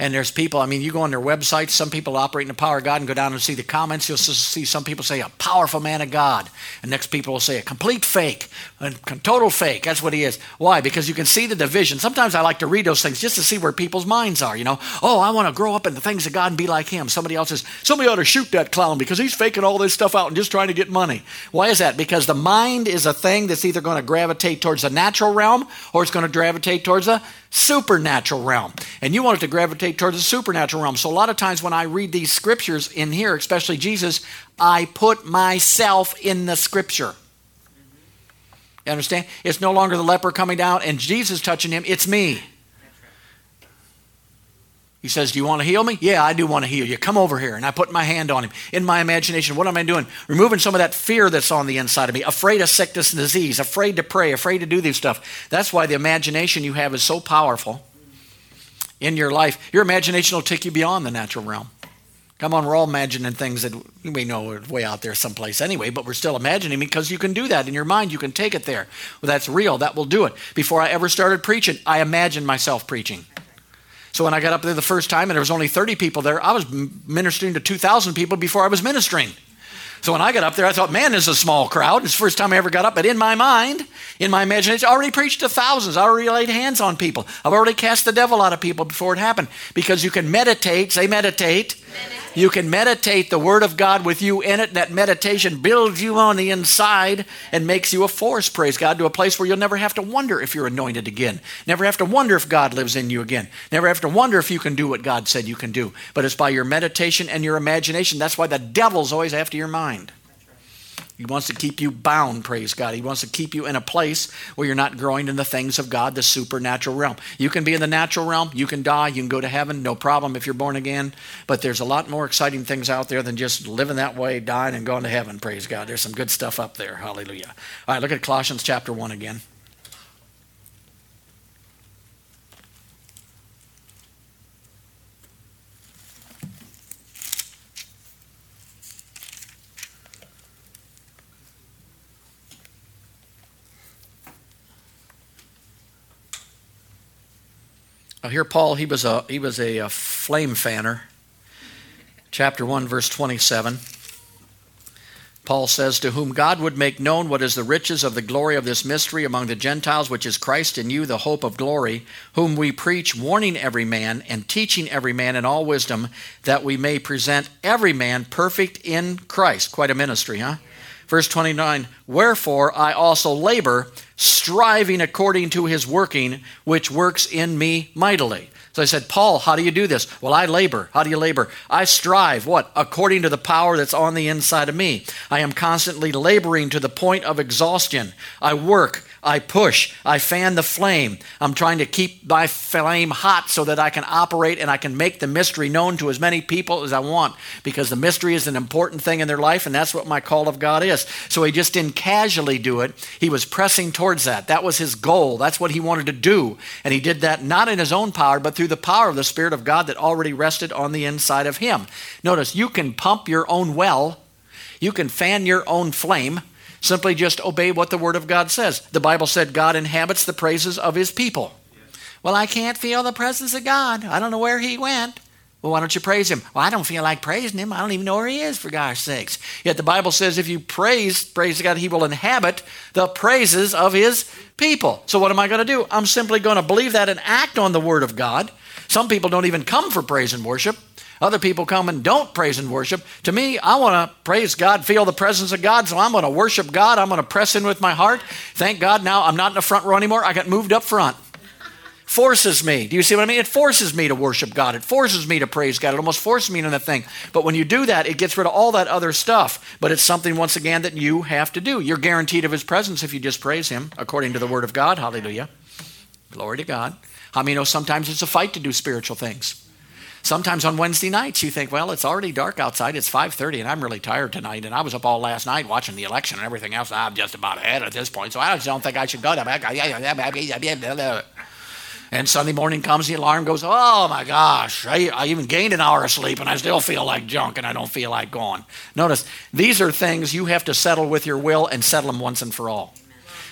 And there's people, I mean, you go on their websites, some people operate in the power of God and go down and see the comments. You'll see some people say, a powerful man of God. And next people will say, a complete fake, a total fake. That's what he is. Why? Because you can see the division. Sometimes I like to read those things just to see where people's minds are, you know. Oh, I want to grow up in the things of God and be like him. Somebody else says, somebody ought to shoot that clown because he's faking all this stuff out and just trying to get money. Why is that? Because the mind is a thing that's either going to gravitate towards the natural realm or it's going to gravitate towards the supernatural realm. And you want it to gravitate towards the supernatural realm. So a lot of times when I read these scriptures in here, especially Jesus, I put myself in the scripture. You understand? It's no longer the leper coming down and Jesus touching him, it's me. He says, Do you want to heal me? Yeah, I do want to heal you. Come over here. And I put my hand on him. In my imagination, what am I doing? Removing some of that fear that's on the inside of me, afraid of sickness and disease, afraid to pray, afraid to do this stuff. That's why the imagination you have is so powerful in your life. Your imagination will take you beyond the natural realm. Come on, we're all imagining things that we know are way out there someplace anyway, but we're still imagining because you can do that in your mind. You can take it there. Well, that's real. That will do it. Before I ever started preaching, I imagined myself preaching. So when I got up there the first time and there was only 30 people there, I was ministering to 2,000 people before I was ministering. So when I got up there, I thought, man, this is a small crowd. It's the first time I ever got up. But in my mind, in my imagination, I already preached to thousands. I already laid hands on people. I've already cast the devil out of people before it happened. Because you can meditate, say meditate. meditate. You can meditate the Word of God with you in it. That meditation builds you on the inside and makes you a force, praise God, to a place where you'll never have to wonder if you're anointed again. Never have to wonder if God lives in you again. Never have to wonder if you can do what God said you can do. But it's by your meditation and your imagination. That's why the devil's always after your mind. He wants to keep you bound, praise God. He wants to keep you in a place where you're not growing in the things of God, the supernatural realm. You can be in the natural realm, you can die, you can go to heaven, no problem if you're born again. But there's a lot more exciting things out there than just living that way, dying, and going to heaven, praise God. There's some good stuff up there. Hallelujah. All right, look at Colossians chapter 1 again. Now here Paul, he was a he was a, a flame fanner. Chapter 1 verse 27. Paul says, To whom God would make known what is the riches of the glory of this mystery among the Gentiles, which is Christ in you, the hope of glory, whom we preach, warning every man and teaching every man in all wisdom, that we may present every man perfect in Christ. Quite a ministry, huh? Verse 29 Wherefore I also labor, striving according to his working, which works in me mightily. So I said, Paul, how do you do this? Well, I labor. How do you labor? I strive. What? According to the power that's on the inside of me. I am constantly laboring to the point of exhaustion. I work. I push, I fan the flame. I'm trying to keep my flame hot so that I can operate and I can make the mystery known to as many people as I want because the mystery is an important thing in their life and that's what my call of God is. So he just didn't casually do it, he was pressing towards that. That was his goal, that's what he wanted to do. And he did that not in his own power, but through the power of the Spirit of God that already rested on the inside of him. Notice, you can pump your own well, you can fan your own flame Simply just obey what the Word of God says. The Bible said God inhabits the praises of His people. Well, I can't feel the presence of God. I don't know where He went. Well, why don't you praise Him? Well, I don't feel like praising Him. I don't even know where He is, for gosh sakes. Yet the Bible says if you praise, praise God, He will inhabit the praises of His people. So what am I going to do? I'm simply going to believe that and act on the Word of God. Some people don't even come for praise and worship. Other people come and don't praise and worship. To me, I want to praise God, feel the presence of God, so I'm going to worship God. I'm going to press in with my heart. Thank God now I'm not in the front row anymore. I got moved up front. Forces me. Do you see what I mean? It forces me to worship God. It forces me to praise God. It almost forces me into the thing. But when you do that, it gets rid of all that other stuff. But it's something, once again, that you have to do. You're guaranteed of His presence if you just praise Him according to the Word of God. Hallelujah. Glory to God. How many know sometimes it's a fight to do spiritual things? Sometimes on Wednesday nights you think, well, it's already dark outside. It's 5:30 and I'm really tired tonight and I was up all last night watching the election and everything else. I'm just about ahead at this point. So I just don't think I should go to and Sunday morning comes, the alarm goes, oh my gosh, I, I, even gained an hour of sleep and I still feel like junk and I don't feel like going. Notice, these are things you have to settle with your will and settle them once and for all.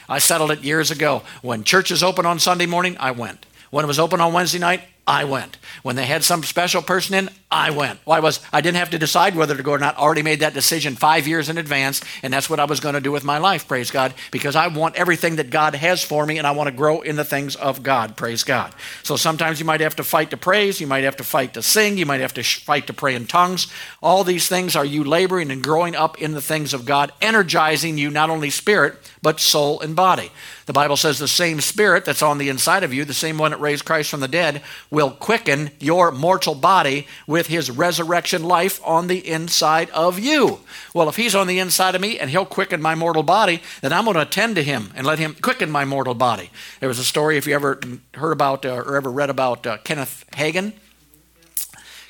I settled it years ago. When churches open on Sunday morning, I went. When it was open on Wednesday night, I went. When they had some special person in, I went. Why was I didn't have to decide whether to go or not. I already made that decision five years in advance, and that's what I was going to do with my life. Praise God, because I want everything that God has for me, and I want to grow in the things of God. Praise God. So sometimes you might have to fight to praise, you might have to fight to sing, you might have to fight to pray in tongues. All these things are you laboring and growing up in the things of God, energizing you not only spirit but soul and body. The Bible says the same spirit that's on the inside of you, the same one that raised Christ from the dead, will quicken your mortal body with his resurrection life on the inside of you. Well, if he's on the inside of me and he'll quicken my mortal body, then I'm going to attend to him and let him quicken my mortal body. There was a story, if you ever heard about uh, or ever read about uh, Kenneth Hagin.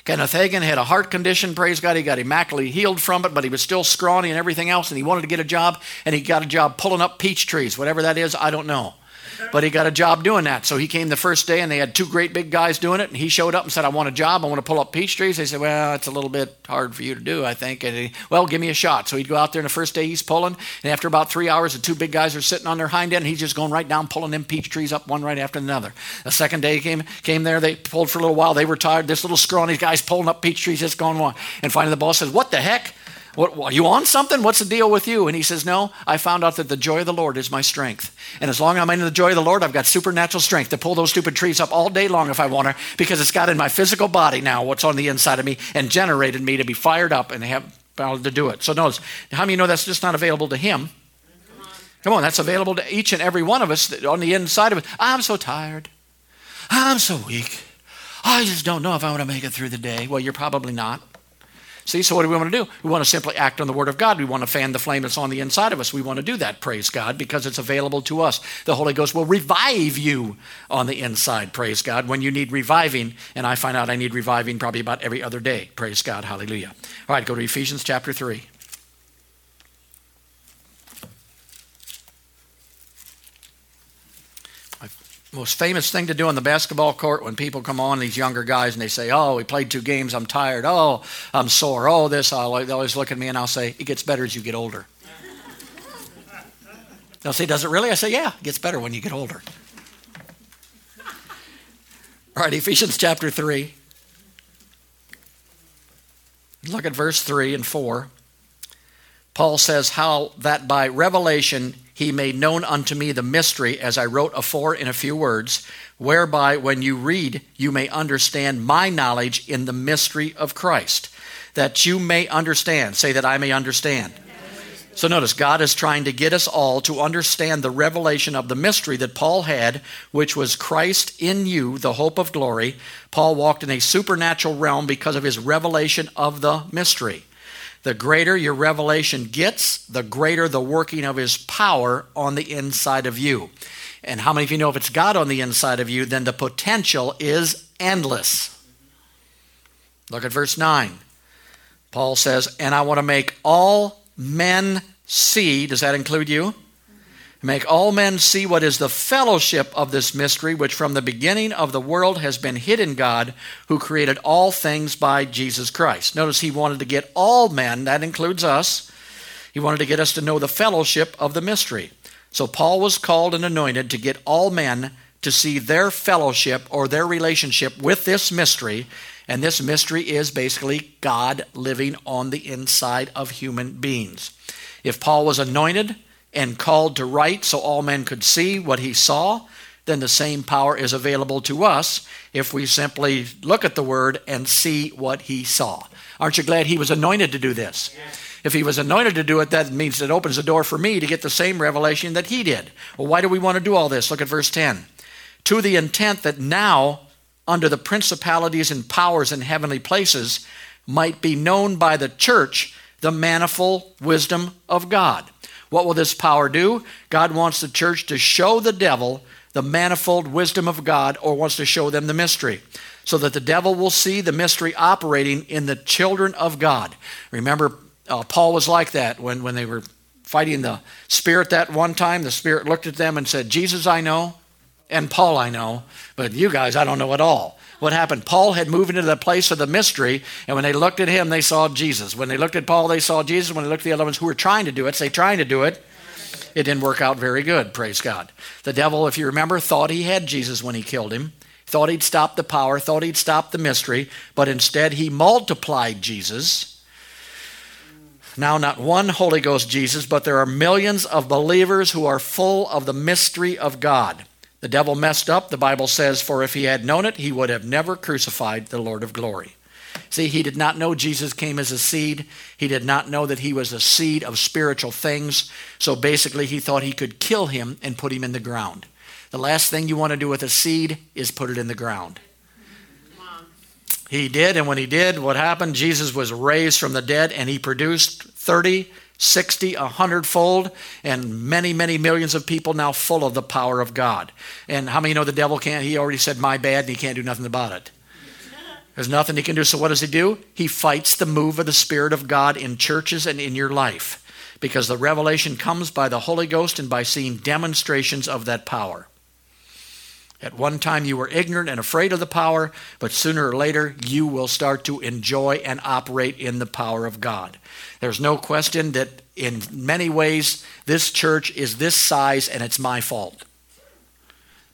Kenneth Hagin had a heart condition, praise God. He got immaculately healed from it, but he was still scrawny and everything else, and he wanted to get a job, and he got a job pulling up peach trees. Whatever that is, I don't know but he got a job doing that. So he came the first day, and they had two great big guys doing it. And he showed up and said, "I want a job. I want to pull up peach trees." They said, "Well, it's a little bit hard for you to do, I think." And he, well, give me a shot. So he'd go out there, and the first day he's pulling, and after about three hours, the two big guys are sitting on their hind end, and he's just going right down, pulling them peach trees up one right after another. The second day he came came there, they pulled for a little while. They were tired. This little scrawny guy's pulling up peach trees, just going on. And finally, the boss says, "What the heck?" What, are you on something? What's the deal with you? And he says, No, I found out that the joy of the Lord is my strength. And as long as I'm in the joy of the Lord, I've got supernatural strength to pull those stupid trees up all day long if I want to, because it's got in my physical body now what's on the inside of me and generated me to be fired up and have power to do it. So notice, how many know that's just not available to him? Come on, that's available to each and every one of us on the inside of us. I'm so tired. I'm so weak. I just don't know if I want to make it through the day. Well, you're probably not. See, so what do we want to do? We want to simply act on the Word of God. We want to fan the flame that's on the inside of us. We want to do that, praise God, because it's available to us. The Holy Ghost will revive you on the inside, praise God, when you need reviving. And I find out I need reviving probably about every other day, praise God, hallelujah. All right, go to Ephesians chapter 3. Most famous thing to do on the basketball court when people come on, these younger guys, and they say, Oh, we played two games, I'm tired. Oh, I'm sore. Oh, this. I'll, they always look at me and I'll say, It gets better as you get older. *laughs* They'll say, Does it really? I say, Yeah, it gets better when you get older. *laughs* All right, Ephesians chapter 3. Look at verse 3 and 4. Paul says, How that by revelation he made known unto me the mystery, as I wrote afore in a few words, whereby when you read, you may understand my knowledge in the mystery of Christ. That you may understand. Say that I may understand. So notice, God is trying to get us all to understand the revelation of the mystery that Paul had, which was Christ in you, the hope of glory. Paul walked in a supernatural realm because of his revelation of the mystery. The greater your revelation gets, the greater the working of his power on the inside of you. And how many of you know if it's God on the inside of you, then the potential is endless? Look at verse 9. Paul says, And I want to make all men see, does that include you? Make all men see what is the fellowship of this mystery, which from the beginning of the world has been hid in God, who created all things by Jesus Christ. Notice he wanted to get all men, that includes us, he wanted to get us to know the fellowship of the mystery. So Paul was called and anointed to get all men to see their fellowship or their relationship with this mystery. And this mystery is basically God living on the inside of human beings. If Paul was anointed, and called to write so all men could see what he saw, then the same power is available to us if we simply look at the word and see what he saw. Aren't you glad he was anointed to do this? Yes. If he was anointed to do it, that means it opens the door for me to get the same revelation that he did. Well, why do we want to do all this? Look at verse 10. To the intent that now, under the principalities and powers in heavenly places, might be known by the church the manifold wisdom of God. What will this power do? God wants the church to show the devil the manifold wisdom of God or wants to show them the mystery so that the devil will see the mystery operating in the children of God. Remember, uh, Paul was like that when, when they were fighting the Spirit that one time. The Spirit looked at them and said, Jesus, I know, and Paul, I know, but you guys, I don't know at all what happened? Paul had moved into the place of the mystery, and when they looked at him, they saw Jesus. When they looked at Paul, they saw Jesus. When they looked at the other ones who were trying to do it, say trying to do it, it didn't work out very good, praise God. The devil, if you remember, thought he had Jesus when he killed him, thought he'd stop the power, thought he'd stop the mystery, but instead he multiplied Jesus. Now, not one Holy Ghost Jesus, but there are millions of believers who are full of the mystery of God. The devil messed up, the Bible says, for if he had known it, he would have never crucified the Lord of glory. See, he did not know Jesus came as a seed. He did not know that he was a seed of spiritual things. So basically, he thought he could kill him and put him in the ground. The last thing you want to do with a seed is put it in the ground. He did, and when he did, what happened? Jesus was raised from the dead and he produced 30 60, a hundredfold, and many, many millions of people now full of the power of God. And how many know the devil can't? He already said, My bad, and he can't do nothing about it. There's nothing he can do. So, what does he do? He fights the move of the Spirit of God in churches and in your life because the revelation comes by the Holy Ghost and by seeing demonstrations of that power. At one time, you were ignorant and afraid of the power, but sooner or later, you will start to enjoy and operate in the power of God. There's no question that in many ways, this church is this size and it's my fault.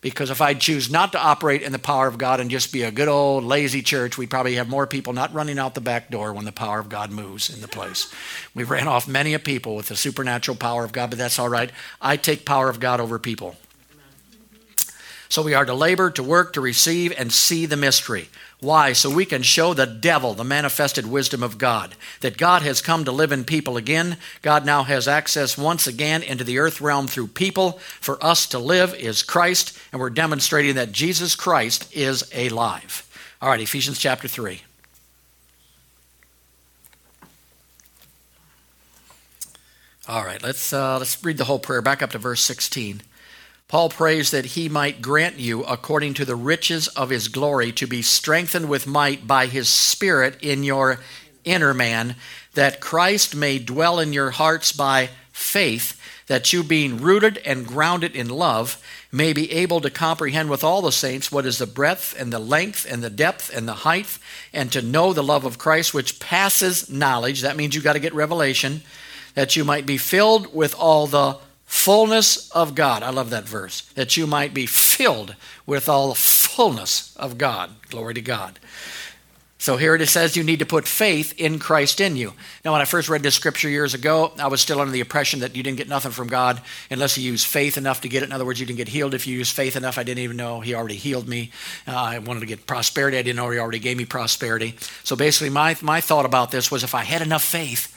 Because if I choose not to operate in the power of God and just be a good old lazy church, we probably have more people not running out the back door when the power of God moves in the place. We ran off many a people with the supernatural power of God, but that's all right. I take power of God over people. So we are to labor, to work, to receive, and see the mystery. Why? So we can show the devil the manifested wisdom of God. That God has come to live in people again. God now has access once again into the earth realm through people. For us to live is Christ, and we're demonstrating that Jesus Christ is alive. All right, Ephesians chapter 3. All right, let's, uh, let's read the whole prayer. Back up to verse 16. Paul prays that he might grant you, according to the riches of his glory, to be strengthened with might by his Spirit in your inner man, that Christ may dwell in your hearts by faith, that you, being rooted and grounded in love, may be able to comprehend with all the saints what is the breadth and the length and the depth and the height, and to know the love of Christ which passes knowledge. That means you got to get revelation, that you might be filled with all the fullness of God. I love that verse. That you might be filled with all the fullness of God. Glory to God. So here it says you need to put faith in Christ in you. Now, when I first read this scripture years ago, I was still under the impression that you didn't get nothing from God unless you use faith enough to get it. In other words, you didn't get healed if you use faith enough. I didn't even know He already healed me. Uh, I wanted to get prosperity. I didn't know He already gave me prosperity. So basically, my, my thought about this was if I had enough faith,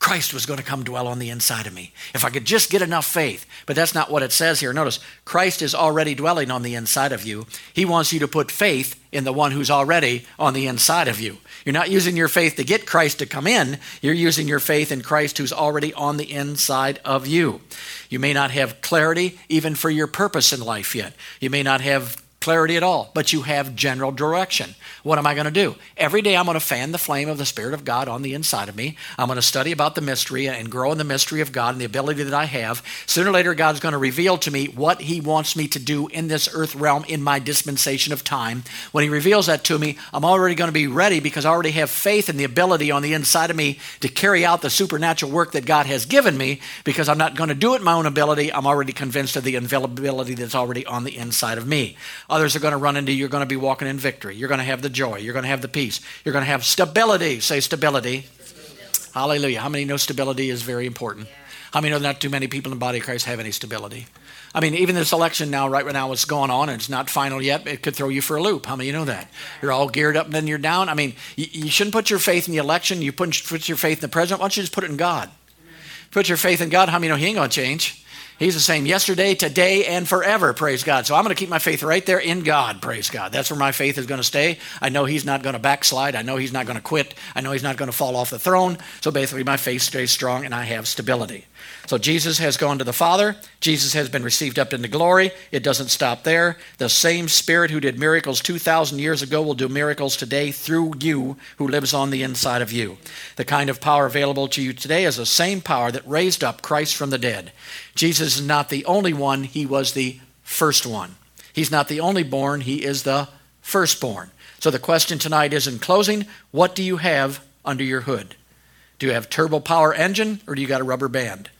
Christ was going to come dwell on the inside of me. If I could just get enough faith. But that's not what it says here. Notice, Christ is already dwelling on the inside of you. He wants you to put faith in the one who's already on the inside of you. You're not using your faith to get Christ to come in, you're using your faith in Christ who's already on the inside of you. You may not have clarity even for your purpose in life yet. You may not have clarity at all, but you have general direction. What am I going to do? Every day I'm going to fan the flame of the Spirit of God on the inside of me. I'm going to study about the mystery and grow in the mystery of God and the ability that I have. Sooner or later, God's going to reveal to me what He wants me to do in this earth realm in my dispensation of time. When He reveals that to me, I'm already going to be ready because I already have faith in the ability on the inside of me to carry out the supernatural work that God has given me because I'm not going to do it my own ability. I'm already convinced of the availability that's already on the inside of me. Others are going to run into you. You're going to be walking in victory. You're going to have the joy. You're going to have the peace. You're going to have stability. Say stability. Hallelujah. How many know stability is very important? How many know not too many people in the body of Christ have any stability? I mean, even this election now, right now, it's going on and it's not final yet. It could throw you for a loop. How many you know that? You're all geared up and then you're down. I mean, you, you shouldn't put your faith in the election. You put, put your faith in the president. Why don't you just put it in God? Put your faith in God. How many know He ain't going to change? He's the same yesterday, today, and forever, praise God. So I'm going to keep my faith right there in God, praise God. That's where my faith is going to stay. I know He's not going to backslide. I know He's not going to quit. I know He's not going to fall off the throne. So basically, my faith stays strong and I have stability. So Jesus has gone to the Father. Jesus has been received up into glory. It doesn't stop there. The same Spirit who did miracles 2,000 years ago will do miracles today through you who lives on the inside of you. The kind of power available to you today is the same power that raised up Christ from the dead. Jesus is not the only one, he was the first one. He's not the only born, he is the firstborn. So the question tonight is in closing, what do you have under your hood? Do you have turbo power engine or do you got a rubber band?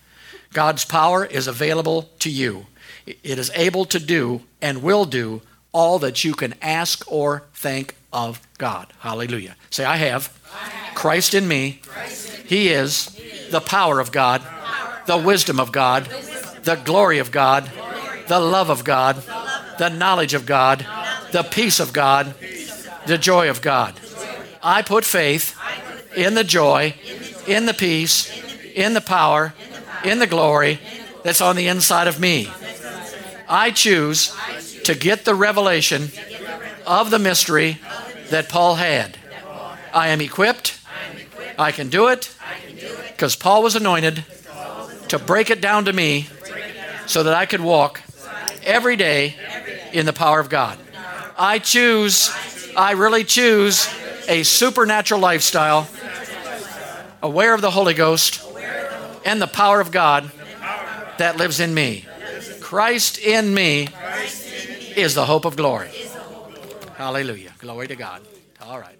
God's power is available to you. It is able to do and will do all that you can ask or think of God. Hallelujah. Say, I have, I have. Christ in me. Christ in he, is he the power of God, power the wisdom of God, wisdom. the glory of God, glory. the love of God, the, love. the knowledge of God, knowledge. the peace of God, peace. the joy of God. I put faith in the joy, in the peace, in the power, in the glory that's on the inside of me. I choose to get the revelation of the mystery that Paul had. I am equipped. I can do it because Paul was anointed to break it down to me so that I could walk every day in the power of God. I choose, I really choose a supernatural lifestyle, aware of the Holy Ghost and the power of God that lives in me. Christ in me is the hope of glory. Hallelujah. Glory to God. All right.